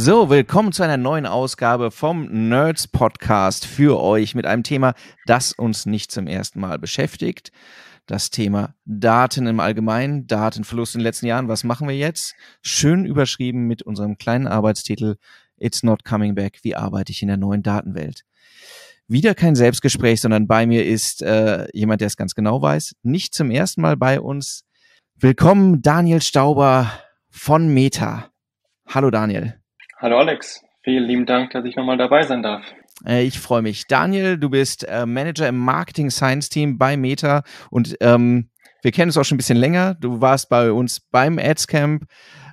So, willkommen zu einer neuen Ausgabe vom Nerds Podcast für euch mit einem Thema, das uns nicht zum ersten Mal beschäftigt. Das Thema Daten im Allgemeinen, Datenverlust in den letzten Jahren. Was machen wir jetzt? Schön überschrieben mit unserem kleinen Arbeitstitel It's Not Coming Back. Wie arbeite ich in der neuen Datenwelt? Wieder kein Selbstgespräch, sondern bei mir ist äh, jemand, der es ganz genau weiß. Nicht zum ersten Mal bei uns. Willkommen, Daniel Stauber von Meta. Hallo, Daniel. Hallo Alex, vielen lieben Dank, dass ich nochmal dabei sein darf. Äh, ich freue mich. Daniel, du bist äh, Manager im Marketing Science Team bei Meta und ähm, wir kennen uns auch schon ein bisschen länger. Du warst bei uns beim Ads Camp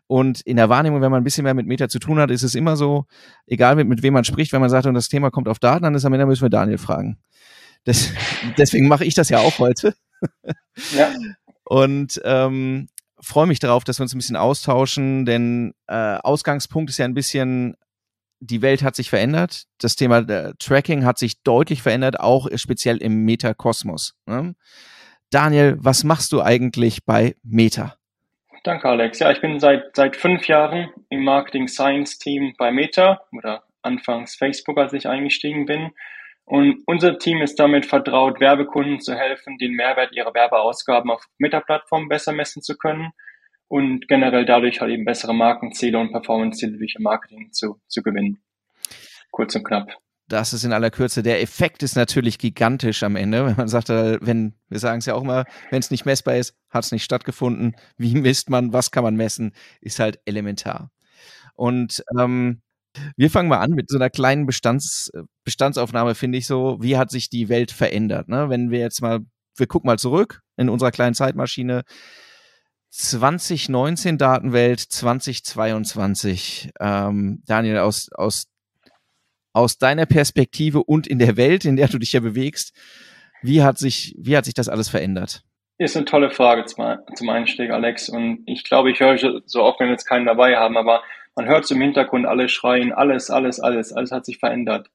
und in der Wahrnehmung, wenn man ein bisschen mehr mit Meta zu tun hat, ist es immer so, egal mit, mit wem man spricht, wenn man sagt, und das Thema kommt auf Daten, dann ist am Ende müssen wir Daniel fragen. Das, deswegen mache ich das ja auch heute. Ja. Und ähm, freue mich darauf, dass wir uns ein bisschen austauschen, denn äh, Ausgangspunkt ist ja ein bisschen, die Welt hat sich verändert. Das Thema äh, Tracking hat sich deutlich verändert, auch speziell im Meta-Kosmos. Ne? Daniel, was machst du eigentlich bei Meta? Danke, Alex. Ja, ich bin seit, seit fünf Jahren im Marketing Science Team bei Meta oder anfangs Facebook, als ich eingestiegen bin. Und unser Team ist damit vertraut, Werbekunden zu helfen, den Mehrwert ihrer Werbeausgaben auf Meta-Plattformen besser messen zu können und generell dadurch halt eben bessere Markenziele und Performance-Ziele durch Marketing zu, zu gewinnen. Kurz und knapp. Das ist in aller Kürze. Der Effekt ist natürlich gigantisch am Ende. Wenn man sagt, äh, wenn, wir sagen es ja auch immer, wenn es nicht messbar ist, hat es nicht stattgefunden. Wie misst man, was kann man messen, ist halt elementar. Und ähm, wir fangen mal an mit so einer kleinen Bestands, Bestandsaufnahme, finde ich so. Wie hat sich die Welt verändert? Ne? Wenn wir jetzt mal, wir gucken mal zurück in unserer kleinen Zeitmaschine. 2019 Datenwelt, 2022. Ähm, Daniel, aus, aus, aus deiner Perspektive und in der Welt, in der du dich ja bewegst, wie hat sich, wie hat sich das alles verändert? Ist eine tolle Frage zum Einstieg, Alex. Und ich glaube, ich höre so oft, wenn wir jetzt keinen dabei haben, aber man hört im Hintergrund alle schreien, alles, alles, alles, alles hat sich verändert.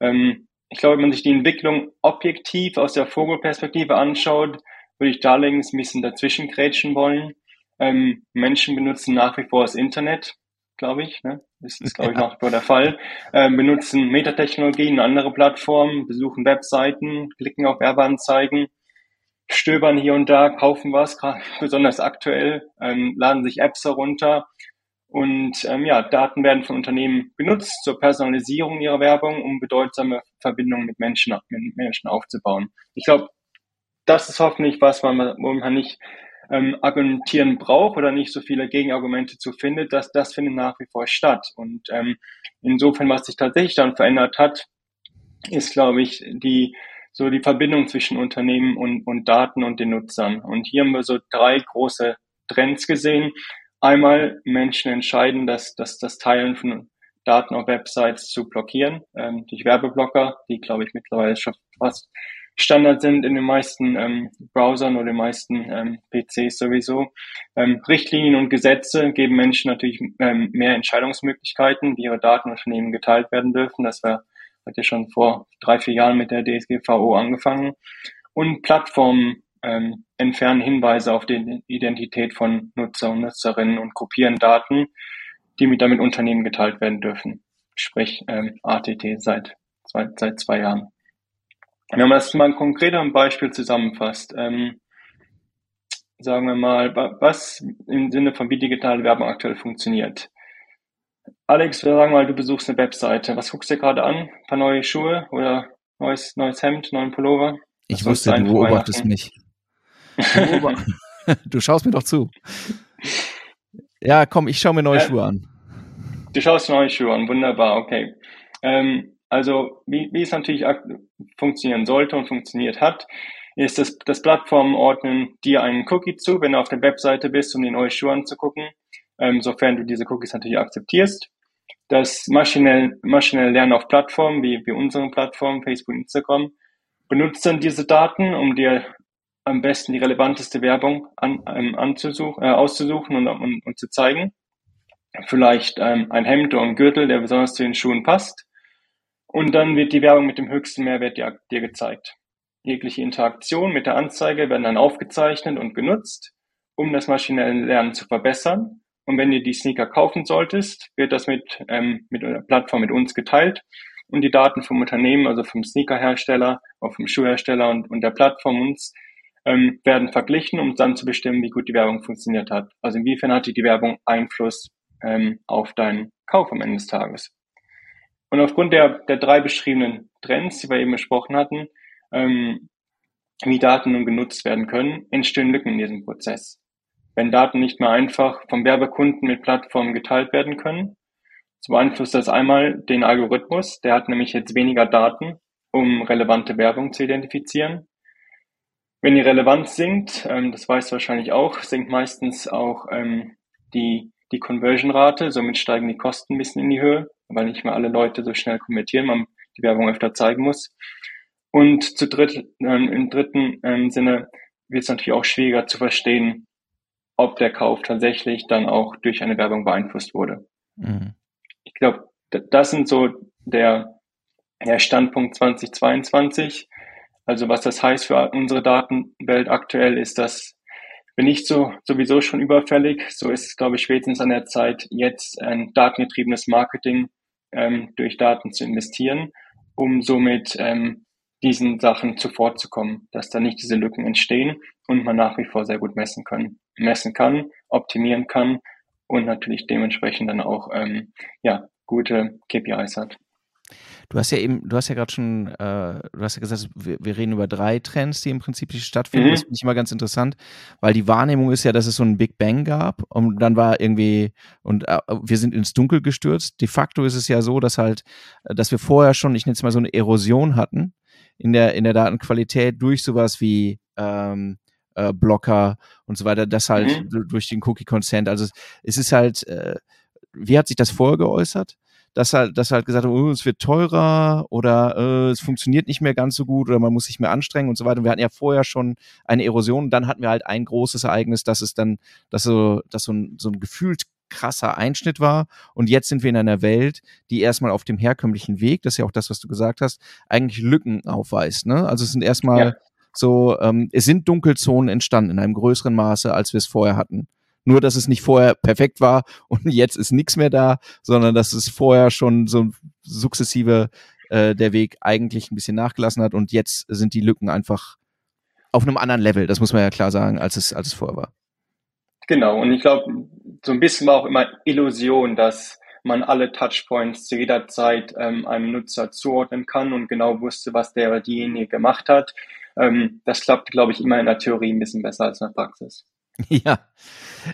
Ähm, ich glaube, wenn man sich die Entwicklung objektiv aus der Vogelperspektive anschaut, würde ich da allerdings ein bisschen dazwischen grätschen wollen. Ähm, Menschen benutzen nach wie vor das Internet, glaube ich. Ne? Das ist, glaube ich, nach wie vor der Fall. Ähm, benutzen Metatechnologien, andere Plattformen, besuchen Webseiten, klicken auf Werbeanzeigen, stöbern hier und da, kaufen was, besonders aktuell, ähm, laden sich Apps herunter und ähm, ja, Daten werden von Unternehmen genutzt zur Personalisierung ihrer Werbung, um bedeutsame Verbindungen mit Menschen, mit Menschen aufzubauen. Ich glaube, das ist hoffentlich was, man nicht ähm, argumentieren braucht oder nicht so viele Gegenargumente zu findet, dass das findet nach wie vor statt. Und ähm, insofern, was sich tatsächlich dann verändert hat, ist, glaube ich, die so die Verbindung zwischen Unternehmen und, und Daten und den Nutzern. Und hier haben wir so drei große Trends gesehen. Einmal Menschen entscheiden, dass, dass das Teilen von Daten auf Websites zu blockieren ähm, durch Werbeblocker, die, glaube ich, mittlerweile schon fast Standard sind in den meisten ähm, Browsern oder den meisten ähm, PCs sowieso. Ähm, Richtlinien und Gesetze geben Menschen natürlich ähm, mehr Entscheidungsmöglichkeiten, wie ihre Datenunternehmen geteilt werden dürfen. Das war, hat ja schon vor drei, vier Jahren mit der DSGVO angefangen. Und Plattformen ähm, entfernen Hinweise auf die Identität von Nutzer und Nutzerinnen und kopieren Daten, die mit damit Unternehmen geteilt werden dürfen. Sprich ähm, ATT seit zwei, seit zwei Jahren. Wenn man das mal konkret am Beispiel zusammenfasst, ähm, sagen wir mal, was im Sinne von wie digitale Werbung aktuell funktioniert. Alex, wir sagen mal, du besuchst eine Webseite. Was guckst du dir gerade an? Ein paar neue Schuhe oder neues, neues Hemd, neuen Pullover? Ich wusste, du beobachtest mich. Du, schaust mir doch zu. Ja, komm, ich schaue mir neue ja, Schuhe an. Du schaust neue Schuhe an, wunderbar, okay. Ähm, also, wie, wie es natürlich funktionieren sollte und funktioniert hat, ist das, das Plattformen ordnen dir einen Cookie zu, wenn du auf der Webseite bist, um die neue Schuhe anzugucken, ähm, sofern du diese Cookies natürlich akzeptierst. Das maschinell, maschinell Lernen auf Plattformen wie, wie unseren Plattformen, Facebook, Instagram, benutzt dann diese Daten, um dir am besten die relevanteste Werbung an, ähm, anzusuchen, äh, auszusuchen und, und, und zu zeigen. Vielleicht ähm, ein Hemd oder ein Gürtel, der besonders zu den Schuhen passt. Und dann wird die Werbung mit dem höchsten Mehrwert dir, dir gezeigt. Jegliche Interaktion mit der Anzeige werden dann aufgezeichnet und genutzt, um das maschinelle Lernen zu verbessern. Und wenn du die Sneaker kaufen solltest, wird das mit, ähm, mit der Plattform mit uns geteilt und die Daten vom Unternehmen, also vom Sneakerhersteller, auch vom Schuhhersteller und, und der Plattform uns ähm, werden verglichen, um dann zu bestimmen, wie gut die Werbung funktioniert hat. Also inwiefern hatte die Werbung Einfluss ähm, auf deinen Kauf am Ende des Tages. Und aufgrund der, der drei beschriebenen Trends, die wir eben besprochen hatten, ähm, wie Daten nun genutzt werden können, entstehen Lücken in diesem Prozess. Wenn Daten nicht mehr einfach vom Werbekunden mit Plattformen geteilt werden können, so beeinflusst das einmal den Algorithmus, der hat nämlich jetzt weniger Daten, um relevante Werbung zu identifizieren. Wenn die Relevanz sinkt, ähm, das weißt du wahrscheinlich auch, sinkt meistens auch ähm, die, die Conversion-Rate, somit steigen die Kosten ein bisschen in die Höhe, weil nicht mehr alle Leute so schnell konvertieren, man die Werbung öfter zeigen muss. Und zu dritt, ähm, im dritten ähm, Sinne wird es natürlich auch schwieriger zu verstehen, ob der Kauf tatsächlich dann auch durch eine Werbung beeinflusst wurde. Mhm. Ich glaube, das sind so der, der Standpunkt 2022. Also was das heißt für unsere Datenwelt aktuell ist, dass bin nicht so sowieso schon überfällig. So ist es, glaube ich, spätestens an der Zeit, jetzt ein datengetriebenes Marketing ähm, durch Daten zu investieren, um somit ähm, diesen Sachen zuvorzukommen, dass da nicht diese Lücken entstehen und man nach wie vor sehr gut messen können, messen kann, optimieren kann und natürlich dementsprechend dann auch ähm, ja, gute KPIs hat. Du hast ja eben, du hast ja gerade schon, äh, du hast ja gesagt, wir, wir, reden über drei Trends, die im Prinzip stattfinden. Mhm. Das finde ich immer ganz interessant, weil die Wahrnehmung ist ja, dass es so einen Big Bang gab und dann war irgendwie, und äh, wir sind ins Dunkel gestürzt. De facto ist es ja so, dass halt, dass wir vorher schon, ich nenne es mal so eine Erosion hatten in der, in der Datenqualität durch sowas wie ähm, äh, Blocker und so weiter, das halt mhm. durch den Cookie Consent. Also es, ist halt, äh, wie hat sich das vorher geäußert? Dass halt, dass halt gesagt oh, es wird teurer oder äh, es funktioniert nicht mehr ganz so gut oder man muss sich mehr anstrengen und so weiter. Und wir hatten ja vorher schon eine Erosion und dann hatten wir halt ein großes Ereignis, dass es dann, dass so, dass so ein, so ein gefühlt krasser Einschnitt war. Und jetzt sind wir in einer Welt, die erstmal auf dem herkömmlichen Weg, das ist ja auch das, was du gesagt hast, eigentlich Lücken aufweist. Ne? Also es sind erstmal ja. so, ähm, es sind Dunkelzonen entstanden in einem größeren Maße, als wir es vorher hatten. Nur, dass es nicht vorher perfekt war und jetzt ist nichts mehr da, sondern dass es vorher schon so sukzessive äh, der Weg eigentlich ein bisschen nachgelassen hat und jetzt sind die Lücken einfach auf einem anderen Level, das muss man ja klar sagen, als es, als es vorher war. Genau, und ich glaube, so ein bisschen war auch immer Illusion, dass man alle Touchpoints zu jeder Zeit ähm, einem Nutzer zuordnen kann und genau wusste, was der oder diejenige gemacht hat. Ähm, das klappt, glaube ich, immer in der Theorie ein bisschen besser als in der Praxis. Ja,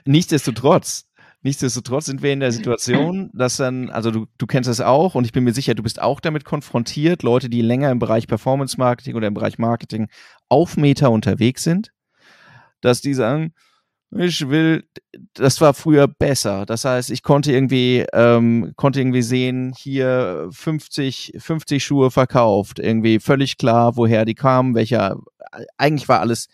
nichtsdestotrotz. Nichtsdestotrotz sind wir in der Situation, dass dann, also du, du kennst das auch und ich bin mir sicher, du bist auch damit konfrontiert, Leute, die länger im Bereich Performance Marketing oder im Bereich Marketing auf Meta unterwegs sind, dass die sagen, ich will, das war früher besser. Das heißt, ich konnte irgendwie, ähm, konnte irgendwie sehen, hier 50, 50 Schuhe verkauft, irgendwie völlig klar, woher die kamen, welcher, eigentlich war alles,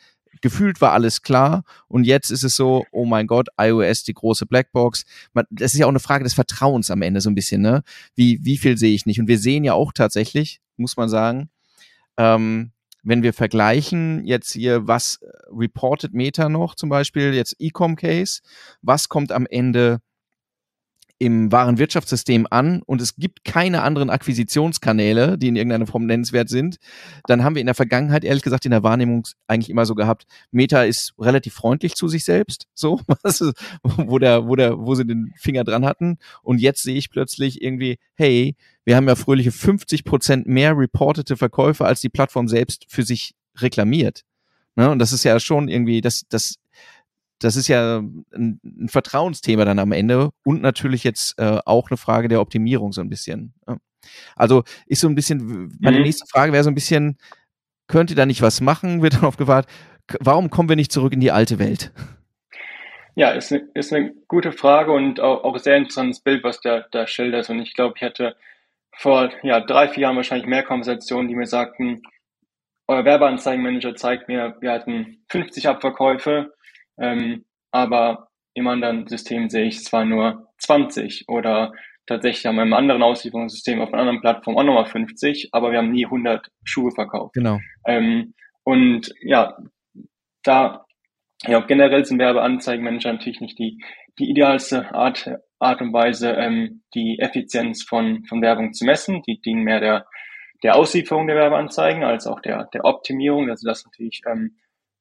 gefühlt war alles klar. Und jetzt ist es so, oh mein Gott, iOS, die große Blackbox. Man, das ist ja auch eine Frage des Vertrauens am Ende so ein bisschen, ne? Wie, wie viel sehe ich nicht? Und wir sehen ja auch tatsächlich, muss man sagen, ähm, wenn wir vergleichen jetzt hier, was reported Meta noch zum Beispiel, jetzt Ecom Case, was kommt am Ende im wahren Wirtschaftssystem an und es gibt keine anderen Akquisitionskanäle, die in irgendeiner Form nennenswert sind, dann haben wir in der Vergangenheit ehrlich gesagt in der Wahrnehmung eigentlich immer so gehabt, Meta ist relativ freundlich zu sich selbst, so, wo der, wo der, wo sie den Finger dran hatten und jetzt sehe ich plötzlich irgendwie, hey, wir haben ja fröhliche 50 Prozent mehr reportete Verkäufe, als die Plattform selbst für sich reklamiert. Ne? Und das ist ja schon irgendwie, das, das das ist ja ein, ein, Vertrauensthema dann am Ende und natürlich jetzt äh, auch eine Frage der Optimierung so ein bisschen. Ja. Also ist so ein bisschen, meine mhm. nächste Frage wäre so ein bisschen, könnt ihr da nicht was machen? Wird dann aufgewahrt, warum kommen wir nicht zurück in die alte Welt? Ja, ist eine, ist eine gute Frage und auch, auch sehr interessantes Bild, was da, da schildert. Und ich glaube, ich hatte vor ja, drei, vier Jahren wahrscheinlich mehr Konversationen, die mir sagten, euer Werbeanzeigenmanager zeigt mir, wir hatten 50 Abverkäufe, ähm, aber im anderen System sehe ich zwar nur 20 oder tatsächlich an meinem anderen Auslieferungssystem auf einer anderen Plattform auch nochmal 50, aber wir haben nie 100 Schuhe verkauft. Genau. Ähm, und ja, da ja, generell sind Werbeanzeigenmanager natürlich nicht die, die idealste Art, Art und Weise, ähm, die Effizienz von, von Werbung zu messen. Die dienen mehr der, der Auslieferung der Werbeanzeigen als auch der, der Optimierung. Also das natürlich ähm,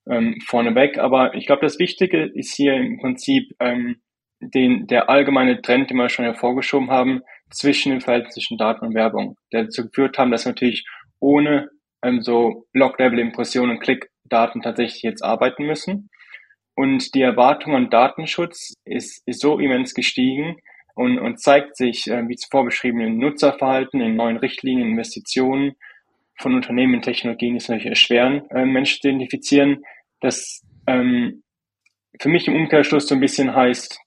ähm, vorneweg. Aber ich glaube, das Wichtige ist hier im Prinzip ähm, den, der allgemeine Trend, den wir schon hervorgeschoben haben, zwischen dem Verhältnis zwischen Daten und Werbung, der dazu geführt haben, dass natürlich ohne ähm, so Log-Level-Impressionen und Klickdaten tatsächlich jetzt arbeiten müssen. Und die Erwartung an Datenschutz ist, ist so immens gestiegen und, und zeigt sich, äh, wie zuvor beschrieben, in Nutzerverhalten, in neuen Richtlinien, Investitionen von Unternehmen in Technologien, die es natürlich erschweren, äh, Menschen zu identifizieren, dass ähm, für mich im Umkehrschluss so ein bisschen heißt,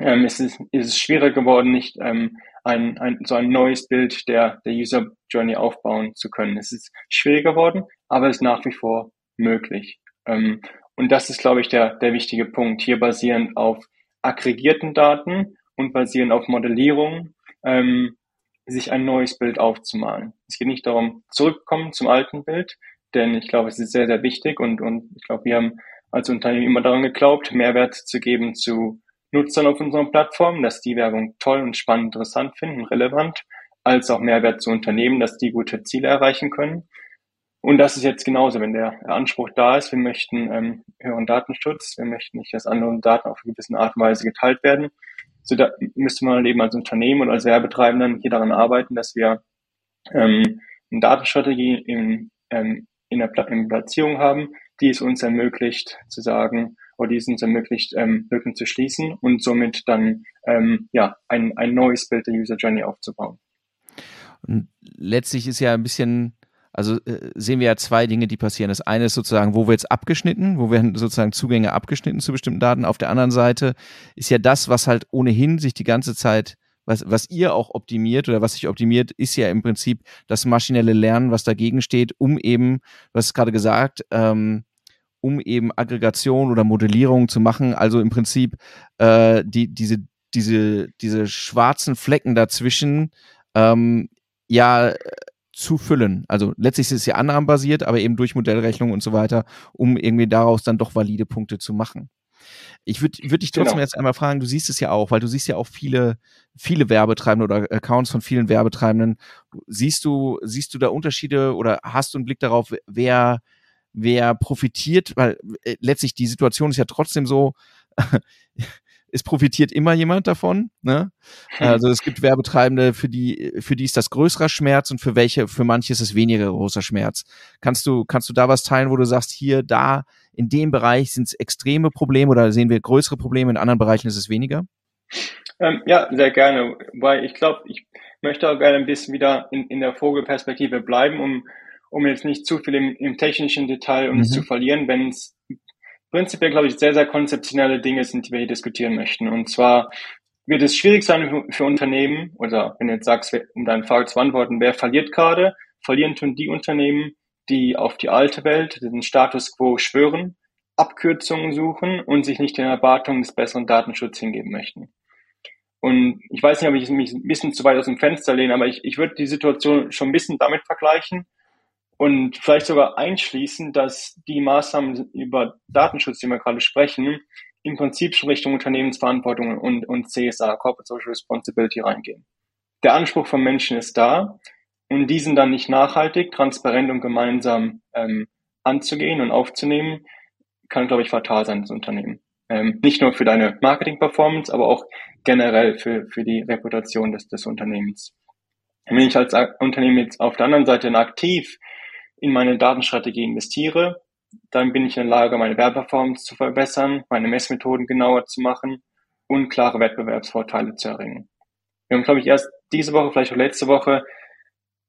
ähm, es ist, ist es schwieriger geworden, nicht ähm, ein, ein, so ein neues Bild der, der User Journey aufbauen zu können. Es ist schwieriger geworden, aber es ist nach wie vor möglich. Ähm, und das ist, glaube ich, der, der wichtige Punkt. Hier basierend auf aggregierten Daten und basierend auf Modellierung, ähm, sich ein neues Bild aufzumalen. Es geht nicht darum, zurückkommen zum alten Bild, denn ich glaube, es ist sehr, sehr wichtig und, und ich glaube, wir haben als Unternehmen immer daran geglaubt, Mehrwert zu geben zu Nutzern auf unseren Plattformen, dass die Werbung toll und spannend, interessant finden, relevant, als auch Mehrwert zu Unternehmen, dass die gute Ziele erreichen können. Und das ist jetzt genauso, wenn der Anspruch da ist, wir möchten ähm, höheren Datenschutz, wir möchten nicht, dass andere Daten auf eine gewisse Art und Weise geteilt werden. So da müsste man eben als Unternehmen oder als Werbetreibenden hier daran arbeiten, dass wir ähm, eine Datenstrategie in, ähm, in der Platzierung haben, die es uns ermöglicht zu sagen, oder die es uns ermöglicht, ähm, Lücken zu schließen und somit dann ähm, ja ein, ein neues Bild der User Journey aufzubauen. Und letztlich ist ja ein bisschen also äh, sehen wir ja zwei Dinge, die passieren. Das eine ist sozusagen, wo wir jetzt abgeschnitten, wo werden sozusagen Zugänge abgeschnitten zu bestimmten Daten. Auf der anderen Seite ist ja das, was halt ohnehin sich die ganze Zeit was, was ihr auch optimiert oder was sich optimiert, ist ja im Prinzip das maschinelle Lernen, was dagegen steht, um eben, du hast gerade gesagt, ähm, um eben Aggregation oder Modellierung zu machen. Also im Prinzip äh, die, diese, diese, diese schwarzen Flecken dazwischen ähm, ja zu füllen. Also letztlich ist es ja annahmenbasiert, aber eben durch Modellrechnung und so weiter, um irgendwie daraus dann doch valide Punkte zu machen. Ich würde würd dich trotzdem genau. jetzt einmal fragen, du siehst es ja auch, weil du siehst ja auch viele, viele Werbetreibende oder Accounts von vielen Werbetreibenden. Siehst du, siehst du da Unterschiede oder hast du einen Blick darauf, wer, wer profitiert? Weil äh, letztlich die Situation ist ja trotzdem so, es profitiert immer jemand davon. Ne? Hm. Also es gibt Werbetreibende, für die, für die ist das größerer Schmerz und für welche, für manche ist es weniger großer Schmerz. Kannst du, kannst du da was teilen, wo du sagst, hier, da, in dem Bereich sind es extreme Probleme oder sehen wir größere Probleme, in anderen Bereichen ist es weniger? Ähm, ja, sehr gerne, weil ich glaube, ich möchte auch gerne ein bisschen wieder in, in der Vogelperspektive bleiben, um, um jetzt nicht zu viel im, im technischen Detail uns mhm. zu verlieren, wenn es prinzipiell, glaube ich, sehr, sehr konzeptionelle Dinge sind, die wir hier diskutieren möchten. Und zwar wird es schwierig sein für Unternehmen, oder wenn du jetzt sagst, um deine Frage zu beantworten, wer verliert gerade? Verlieren tun die Unternehmen, die auf die alte Welt, den Status quo schwören, Abkürzungen suchen und sich nicht den Erwartungen des besseren Datenschutzes hingeben möchten. Und ich weiß nicht, ob ich mich ein bisschen zu weit aus dem Fenster lehne, aber ich, ich würde die Situation schon ein bisschen damit vergleichen, und vielleicht sogar einschließen, dass die Maßnahmen über Datenschutz, die wir gerade sprechen, im Prinzip schon Richtung Unternehmensverantwortung und, und CSR, Corporate Social Responsibility, reingehen. Der Anspruch von Menschen ist da und diesen dann nicht nachhaltig, transparent und gemeinsam ähm, anzugehen und aufzunehmen, kann, glaube ich, fatal sein, das Unternehmen. Ähm, nicht nur für deine Marketing-Performance, aber auch generell für, für die Reputation des, des Unternehmens. Wenn ich als Unternehmen jetzt auf der anderen Seite aktiv in meine Datenstrategie investiere, dann bin ich in der Lage, meine Werbeperformance zu verbessern, meine Messmethoden genauer zu machen und klare Wettbewerbsvorteile zu erringen. Wir haben, glaube ich, erst diese Woche, vielleicht auch letzte Woche,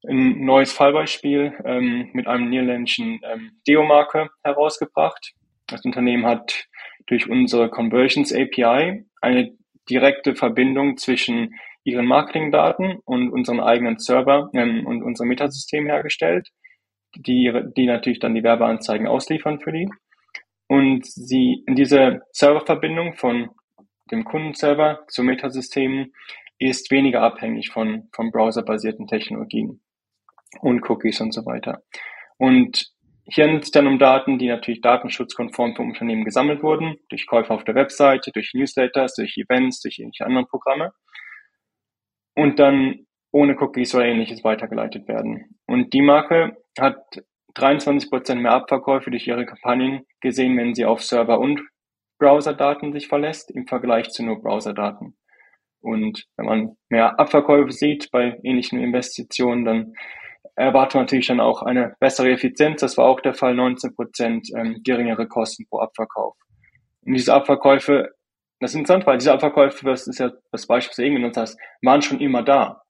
ein neues Fallbeispiel ähm, mit einem niederländischen ähm, Deo-Marke herausgebracht. Das Unternehmen hat durch unsere Conversions API eine direkte Verbindung zwischen ihren Marketingdaten und unseren eigenen Server ähm, und unserem Metasystem hergestellt die, die natürlich dann die Werbeanzeigen ausliefern für die. Und sie diese Serververbindung von dem Kundenserver zu Metasystemen ist weniger abhängig von, von browserbasierten Technologien und Cookies und so weiter. Und hier handelt es dann um Daten, die natürlich datenschutzkonform vom Unternehmen gesammelt wurden, durch Käufe auf der Webseite, durch Newsletters, durch Events, durch irgendwelche anderen Programme und dann ohne Cookies oder ähnliches weitergeleitet werden. Und die Marke hat 23 Prozent mehr Abverkäufe durch ihre Kampagnen gesehen, wenn sie auf Server- und Browserdaten sich verlässt, im Vergleich zu nur Browserdaten. Und wenn man mehr Abverkäufe sieht bei ähnlichen Investitionen, dann erwartet man natürlich dann auch eine bessere Effizienz. Das war auch der Fall, 19 Prozent ähm, geringere Kosten pro Abverkauf. Und diese Abverkäufe, das ist interessant, weil diese Abverkäufe, das ist ja das Beispiel, was du eben genutzt hast, waren schon immer da.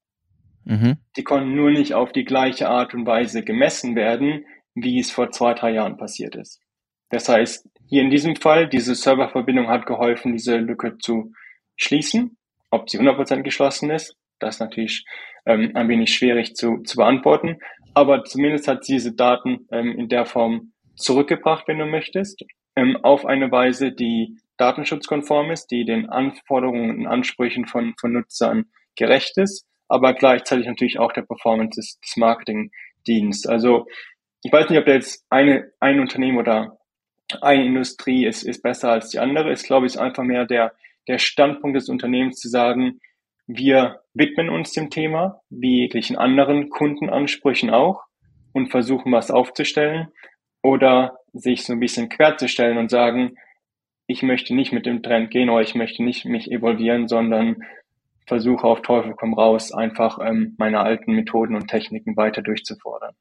Mhm. Die konnten nur nicht auf die gleiche Art und Weise gemessen werden, wie es vor zwei, drei Jahren passiert ist. Das heißt, hier in diesem Fall, diese Serververbindung hat geholfen, diese Lücke zu schließen. Ob sie 100% geschlossen ist, das ist natürlich ähm, ein wenig schwierig zu, zu beantworten. Aber zumindest hat sie diese Daten ähm, in der Form zurückgebracht, wenn du möchtest, ähm, auf eine Weise, die datenschutzkonform ist, die den Anforderungen und Ansprüchen von, von Nutzern gerecht ist, aber gleichzeitig natürlich auch der Performance des, des Marketingdienstes. Also ich weiß nicht, ob da jetzt eine, ein Unternehmen oder eine Industrie ist, ist besser als die andere. Ich glaube, es ist einfach mehr der, der Standpunkt des Unternehmens zu sagen, wir widmen uns dem Thema, wie jeglichen anderen Kundenansprüchen auch, und versuchen was aufzustellen oder sich so ein bisschen querzustellen und sagen, ich möchte nicht mit dem Trend gehen oder ich möchte nicht mich evolvieren, sondern versuche auf Teufel komm raus, einfach ähm, meine alten Methoden und Techniken weiter durchzufordern.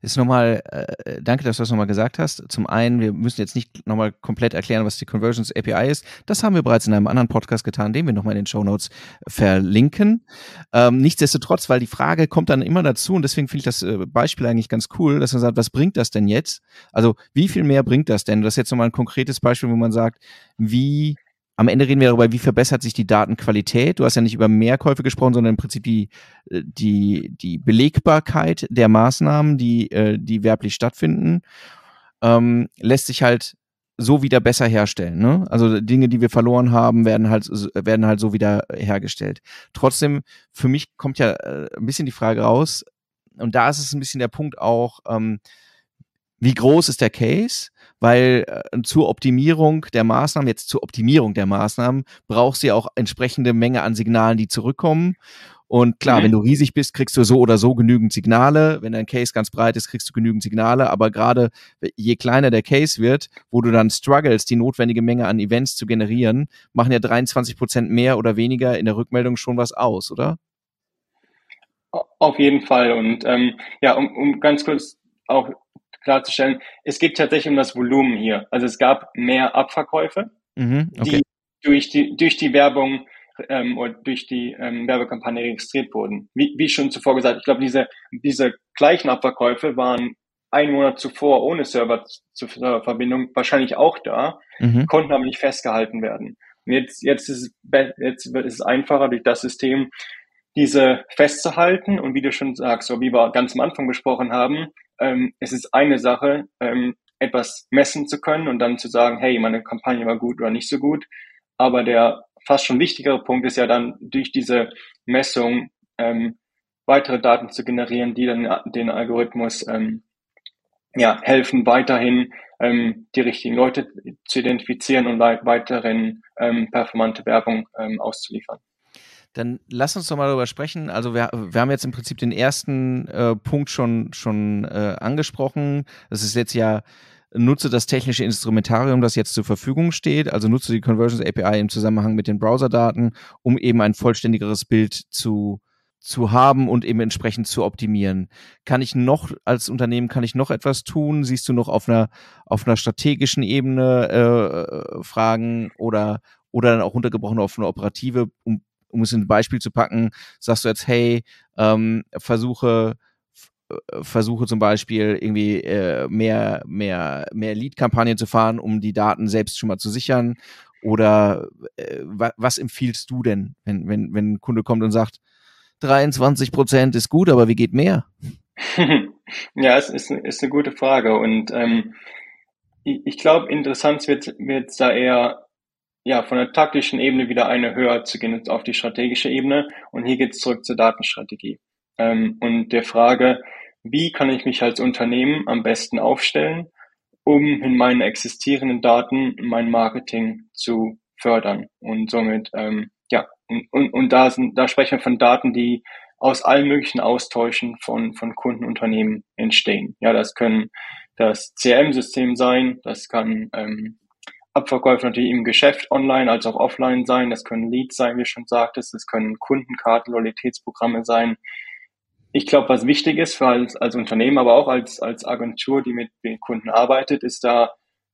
Ist nochmal, äh, danke, dass du das nochmal gesagt hast. Zum einen, wir müssen jetzt nicht nochmal komplett erklären, was die Conversions API ist. Das haben wir bereits in einem anderen Podcast getan, den wir nochmal in den Show Notes verlinken. Ähm, nichtsdestotrotz, weil die Frage kommt dann immer dazu und deswegen finde ich das äh, Beispiel eigentlich ganz cool, dass man sagt, was bringt das denn jetzt? Also, wie viel mehr bringt das denn? Das ist jetzt nochmal ein konkretes Beispiel, wo man sagt, wie am Ende reden wir darüber, wie verbessert sich die Datenqualität. Du hast ja nicht über Mehrkäufe gesprochen, sondern im Prinzip die, äh, die, die Belegbarkeit der Maßnahmen, die, äh, die werblich stattfinden, ähm, lässt sich halt so wieder besser herstellen. Ne? Also Dinge, die wir verloren haben, werden halt, werden halt so wieder hergestellt. Trotzdem, für mich kommt ja äh, ein bisschen die Frage raus, und da ist es ein bisschen der Punkt auch, ähm, wie groß ist der Case? Weil äh, zur Optimierung der Maßnahmen, jetzt zur Optimierung der Maßnahmen, brauchst du ja auch entsprechende Menge an Signalen, die zurückkommen. Und klar, mhm. wenn du riesig bist, kriegst du so oder so genügend Signale. Wenn dein Case ganz breit ist, kriegst du genügend Signale. Aber gerade je kleiner der Case wird, wo du dann struggles, die notwendige Menge an Events zu generieren, machen ja 23 Prozent mehr oder weniger in der Rückmeldung schon was aus, oder? Auf jeden Fall. Und ähm, ja, um, um ganz kurz auch klarzustellen, es geht tatsächlich um das Volumen hier. Also es gab mehr Abverkäufe, mhm, okay. die durch die, durch die Werbung ähm, oder durch die ähm, Werbekampagne registriert wurden. Wie, wie schon zuvor gesagt, ich glaube, diese, diese gleichen Abverkäufe waren ein Monat zuvor ohne Serververbindung wahrscheinlich auch da, mhm. konnten aber nicht festgehalten werden. Und jetzt, jetzt, ist es, jetzt ist es einfacher durch das System, diese festzuhalten und wie du schon sagst, so wie wir ganz am Anfang besprochen haben, ähm, es ist eine Sache, ähm, etwas messen zu können und dann zu sagen, hey, meine Kampagne war gut oder nicht so gut. Aber der fast schon wichtigere Punkt ist ja dann durch diese Messung ähm, weitere Daten zu generieren, die dann den Algorithmus ähm, ja, helfen, weiterhin ähm, die richtigen Leute zu identifizieren und weiterhin ähm, performante Werbung ähm, auszuliefern. Dann lass uns doch mal darüber sprechen. Also wir, wir haben jetzt im Prinzip den ersten äh, Punkt schon, schon äh, angesprochen. Das ist jetzt ja, nutze das technische Instrumentarium, das jetzt zur Verfügung steht. Also nutze die Conversions API im Zusammenhang mit den Browserdaten, um eben ein vollständigeres Bild zu zu haben und eben entsprechend zu optimieren. Kann ich noch als Unternehmen kann ich noch etwas tun? Siehst du noch auf einer auf einer strategischen Ebene äh, Fragen oder oder dann auch runtergebrochen auf eine operative, um um es in ein Beispiel zu packen, sagst du jetzt, hey, ähm, versuche äh, versuche zum Beispiel irgendwie äh, mehr, mehr, mehr Lead-Kampagnen zu fahren, um die Daten selbst schon mal zu sichern? Oder äh, was empfiehlst du denn, wenn, wenn, wenn ein Kunde kommt und sagt, 23 Prozent ist gut, aber wie geht mehr? ja, es ist, ist eine gute Frage und ähm, ich, ich glaube, interessant wird wird da eher ja von der taktischen Ebene wieder eine höher zu gehen auf die strategische Ebene. Und hier geht es zurück zur Datenstrategie. Ähm, und der Frage, wie kann ich mich als Unternehmen am besten aufstellen, um in meinen existierenden Daten mein Marketing zu fördern? Und somit ähm, ja und, und, und da sind da sprechen wir von Daten, die aus allen möglichen Austauschen von, von Kundenunternehmen entstehen. Ja, das können das CRM-System sein, das kann ähm, Abverkäufe natürlich im Geschäft online als auch offline sein, das können Leads sein, wie schon sagtest, das können Kundenkarten, Loyalitätsprogramme sein. Ich glaube, was wichtig ist für als, als Unternehmen, aber auch als, als Agentur, die mit den Kunden arbeitet, ist da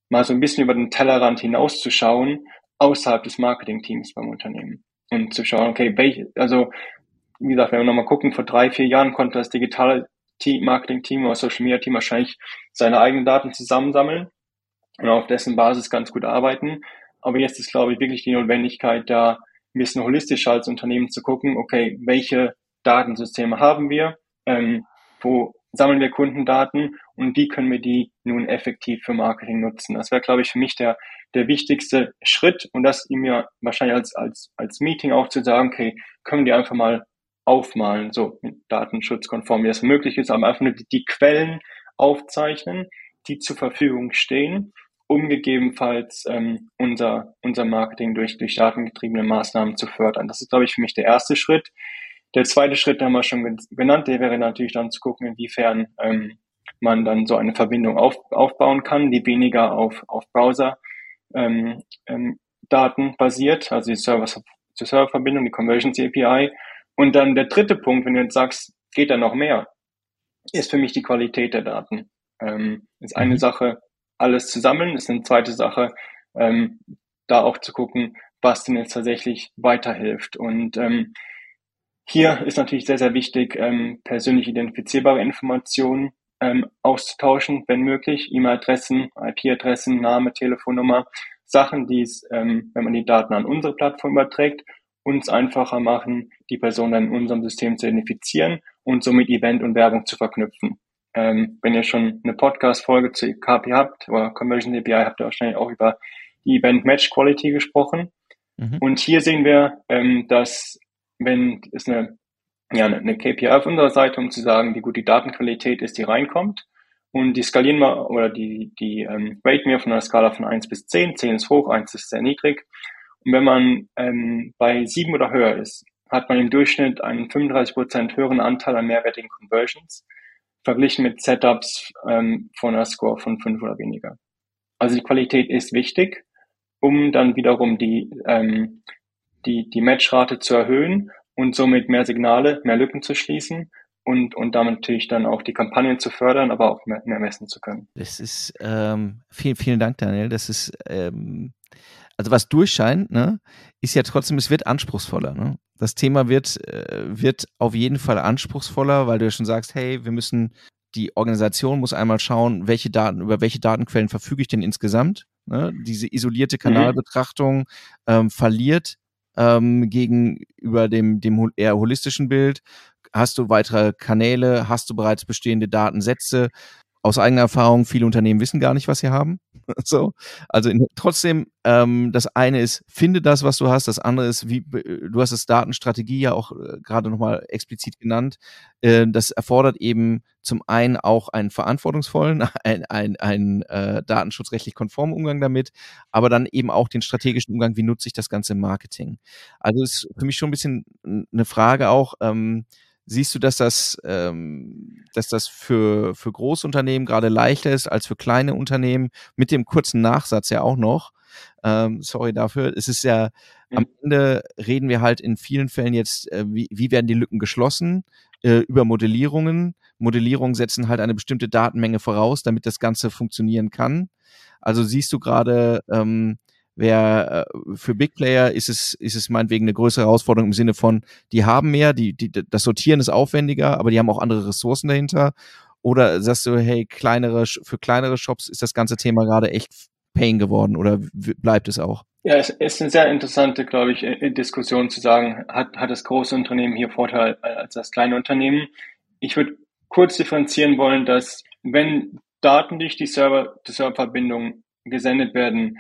mal so ein bisschen über den Tellerrand hinauszuschauen, außerhalb des Marketingteams beim Unternehmen. Und zu schauen, okay, welche, also wie gesagt, wenn wir nochmal gucken, vor drei, vier Jahren konnte das digitale Marketing-Team oder Social Media Team wahrscheinlich seine eigenen Daten zusammensammeln und auf dessen Basis ganz gut arbeiten. Aber jetzt ist, glaube ich, wirklich die Notwendigkeit, da ein bisschen holistischer als Unternehmen zu gucken, okay, welche Datensysteme haben wir, ähm, wo sammeln wir Kundendaten und wie können wir die nun effektiv für Marketing nutzen. Das wäre, glaube ich, für mich der, der wichtigste Schritt und das ihm ja wahrscheinlich als, als, als Meeting auch zu sagen, okay, können wir einfach mal aufmalen, so mit datenschutzkonform, wie das möglich ist, aber einfach nur die, die Quellen aufzeichnen, die zur Verfügung stehen, um gegebenenfalls ähm, unser, unser Marketing durch, durch datengetriebene Maßnahmen zu fördern. Das ist, glaube ich, für mich der erste Schritt. Der zweite Schritt haben wir schon genannt, der wäre natürlich dann zu gucken, inwiefern ähm, man dann so eine Verbindung auf, aufbauen kann, die weniger auf, auf Browser ähm, ähm, Daten basiert, also die Server-Verbindung, die Conversions API, und dann der dritte Punkt, wenn du jetzt sagst, geht da noch mehr, ist für mich die Qualität der Daten. Ähm, ist eine mhm. Sache, alles zu sammeln, ist eine zweite Sache, ähm, da auch zu gucken, was denn jetzt tatsächlich weiterhilft. Und ähm, hier ist natürlich sehr, sehr wichtig, ähm, persönlich identifizierbare Informationen ähm, auszutauschen, wenn möglich, E-Mail-Adressen, IP-Adressen, Name, Telefonnummer, Sachen, die es, ähm, wenn man die Daten an unsere Plattform überträgt, uns einfacher machen, die Person dann in unserem System zu identifizieren und somit Event und Werbung zu verknüpfen. Ähm, wenn ihr schon eine Podcast-Folge zu KP habt oder Conversion API, habt ihr wahrscheinlich auch über die Event Match Quality gesprochen. Mhm. Und hier sehen wir, ähm, dass wenn es eine, ja, eine KPI auf unserer Seite, um zu sagen, wie gut die Datenqualität ist, die reinkommt, und die skalieren wir oder die, die ähm, raten wir von einer Skala von 1 bis 10. 10 ist hoch, 1 ist sehr niedrig. Und wenn man ähm, bei sieben oder höher ist, hat man im Durchschnitt einen 35% höheren Anteil an mehrwertigen Conversions, verglichen mit Setups ähm, von einer Score von fünf oder weniger. Also die Qualität ist wichtig, um dann wiederum die, ähm, die, die Matchrate zu erhöhen und somit mehr Signale, mehr Lücken zu schließen und, und damit natürlich dann auch die Kampagnen zu fördern, aber auch mehr, mehr messen zu können. Das ist, ähm, vielen, vielen Dank, Daniel. Das ist, ähm, also was durchscheint, ne, ist ja trotzdem, es wird anspruchsvoller. Ne? Das Thema wird, äh, wird auf jeden Fall anspruchsvoller, weil du ja schon sagst, hey, wir müssen, die Organisation muss einmal schauen, welche Daten, über welche Datenquellen verfüge ich denn insgesamt. Ne? Diese isolierte mhm. Kanalbetrachtung ähm, verliert ähm, gegenüber dem, dem eher holistischen Bild. Hast du weitere Kanäle? Hast du bereits bestehende Datensätze? aus eigener Erfahrung, viele Unternehmen wissen gar nicht, was sie haben. so. Also in, trotzdem, ähm, das eine ist, finde das, was du hast. Das andere ist, wie du hast das Datenstrategie ja auch äh, gerade nochmal explizit genannt. Äh, das erfordert eben zum einen auch einen verantwortungsvollen, einen, einen, einen äh, datenschutzrechtlich konformen Umgang damit, aber dann eben auch den strategischen Umgang, wie nutze ich das ganze Marketing. Also ist für mich schon ein bisschen eine Frage auch, ähm, Siehst du, dass das, ähm, dass das für, für Großunternehmen gerade leichter ist als für kleine Unternehmen? Mit dem kurzen Nachsatz ja auch noch. Ähm, sorry dafür. Es ist ja, mhm. am Ende reden wir halt in vielen Fällen jetzt, äh, wie, wie werden die Lücken geschlossen? Äh, über Modellierungen. Modellierungen setzen halt eine bestimmte Datenmenge voraus, damit das Ganze funktionieren kann. Also siehst du gerade, ähm, Wer äh, für Big Player ist es, ist es meinetwegen eine größere Herausforderung im Sinne von, die haben mehr, die, die, das Sortieren ist aufwendiger, aber die haben auch andere Ressourcen dahinter. Oder sagst du, hey, kleinere, für kleinere Shops ist das ganze Thema gerade echt Pain geworden oder bleibt es auch? Ja, es ist eine sehr interessante, glaube ich, Diskussion zu sagen, hat, hat das große Unternehmen hier Vorteil als das kleine Unternehmen? Ich würde kurz differenzieren wollen, dass wenn Daten durch die Server, die Serververbindung gesendet werden,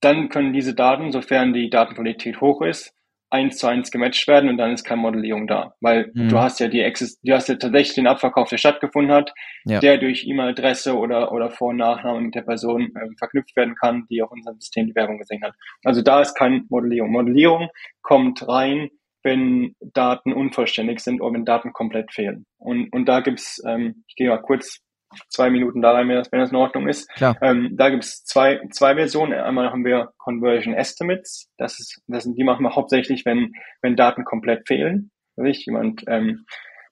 dann können diese Daten, sofern die Datenqualität hoch ist, eins zu eins gematcht werden und dann ist keine Modellierung da. Weil mhm. du hast ja die Exist du hast ja tatsächlich den Abverkauf, der stattgefunden hat, ja. der durch E-Mail-Adresse oder, oder Vor- und Nachname mit der Person äh, verknüpft werden kann, die auf unserem System die Werbung gesehen hat. Also da ist keine Modellierung. Modellierung kommt rein, wenn Daten unvollständig sind oder wenn Daten komplett fehlen. Und, und da gibt's, ähm, ich gehe mal kurz zwei Minuten da rein, wenn das, in Ordnung ist. Klar. Ähm, da gibt es zwei, zwei Versionen. Einmal haben wir Conversion Estimates. Das ist, das sind, die machen wir hauptsächlich, wenn, wenn Daten komplett fehlen. Richtig? Jemand ähm,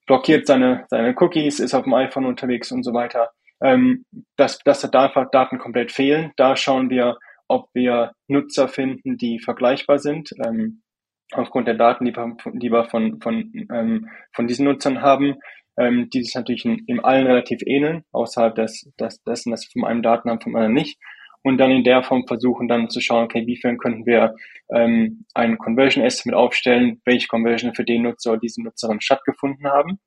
blockiert seine, seine Cookies, ist auf dem iPhone unterwegs und so weiter. Ähm, dass, dass da Daten komplett fehlen. Da schauen wir, ob wir Nutzer finden, die vergleichbar sind. Ähm, aufgrund der Daten, die wir, die wir von, von, ähm, von diesen Nutzern haben ähm, die sich natürlich in, in allen relativ ähneln, außerhalb des, des, dessen, dass wir von einem Daten haben, von anderen nicht. Und dann in der Form versuchen dann zu schauen, okay, wiefern könnten wir ähm, ein Conversion Estimate aufstellen, welche Conversion für den Nutzer oder diese Nutzerin stattgefunden haben.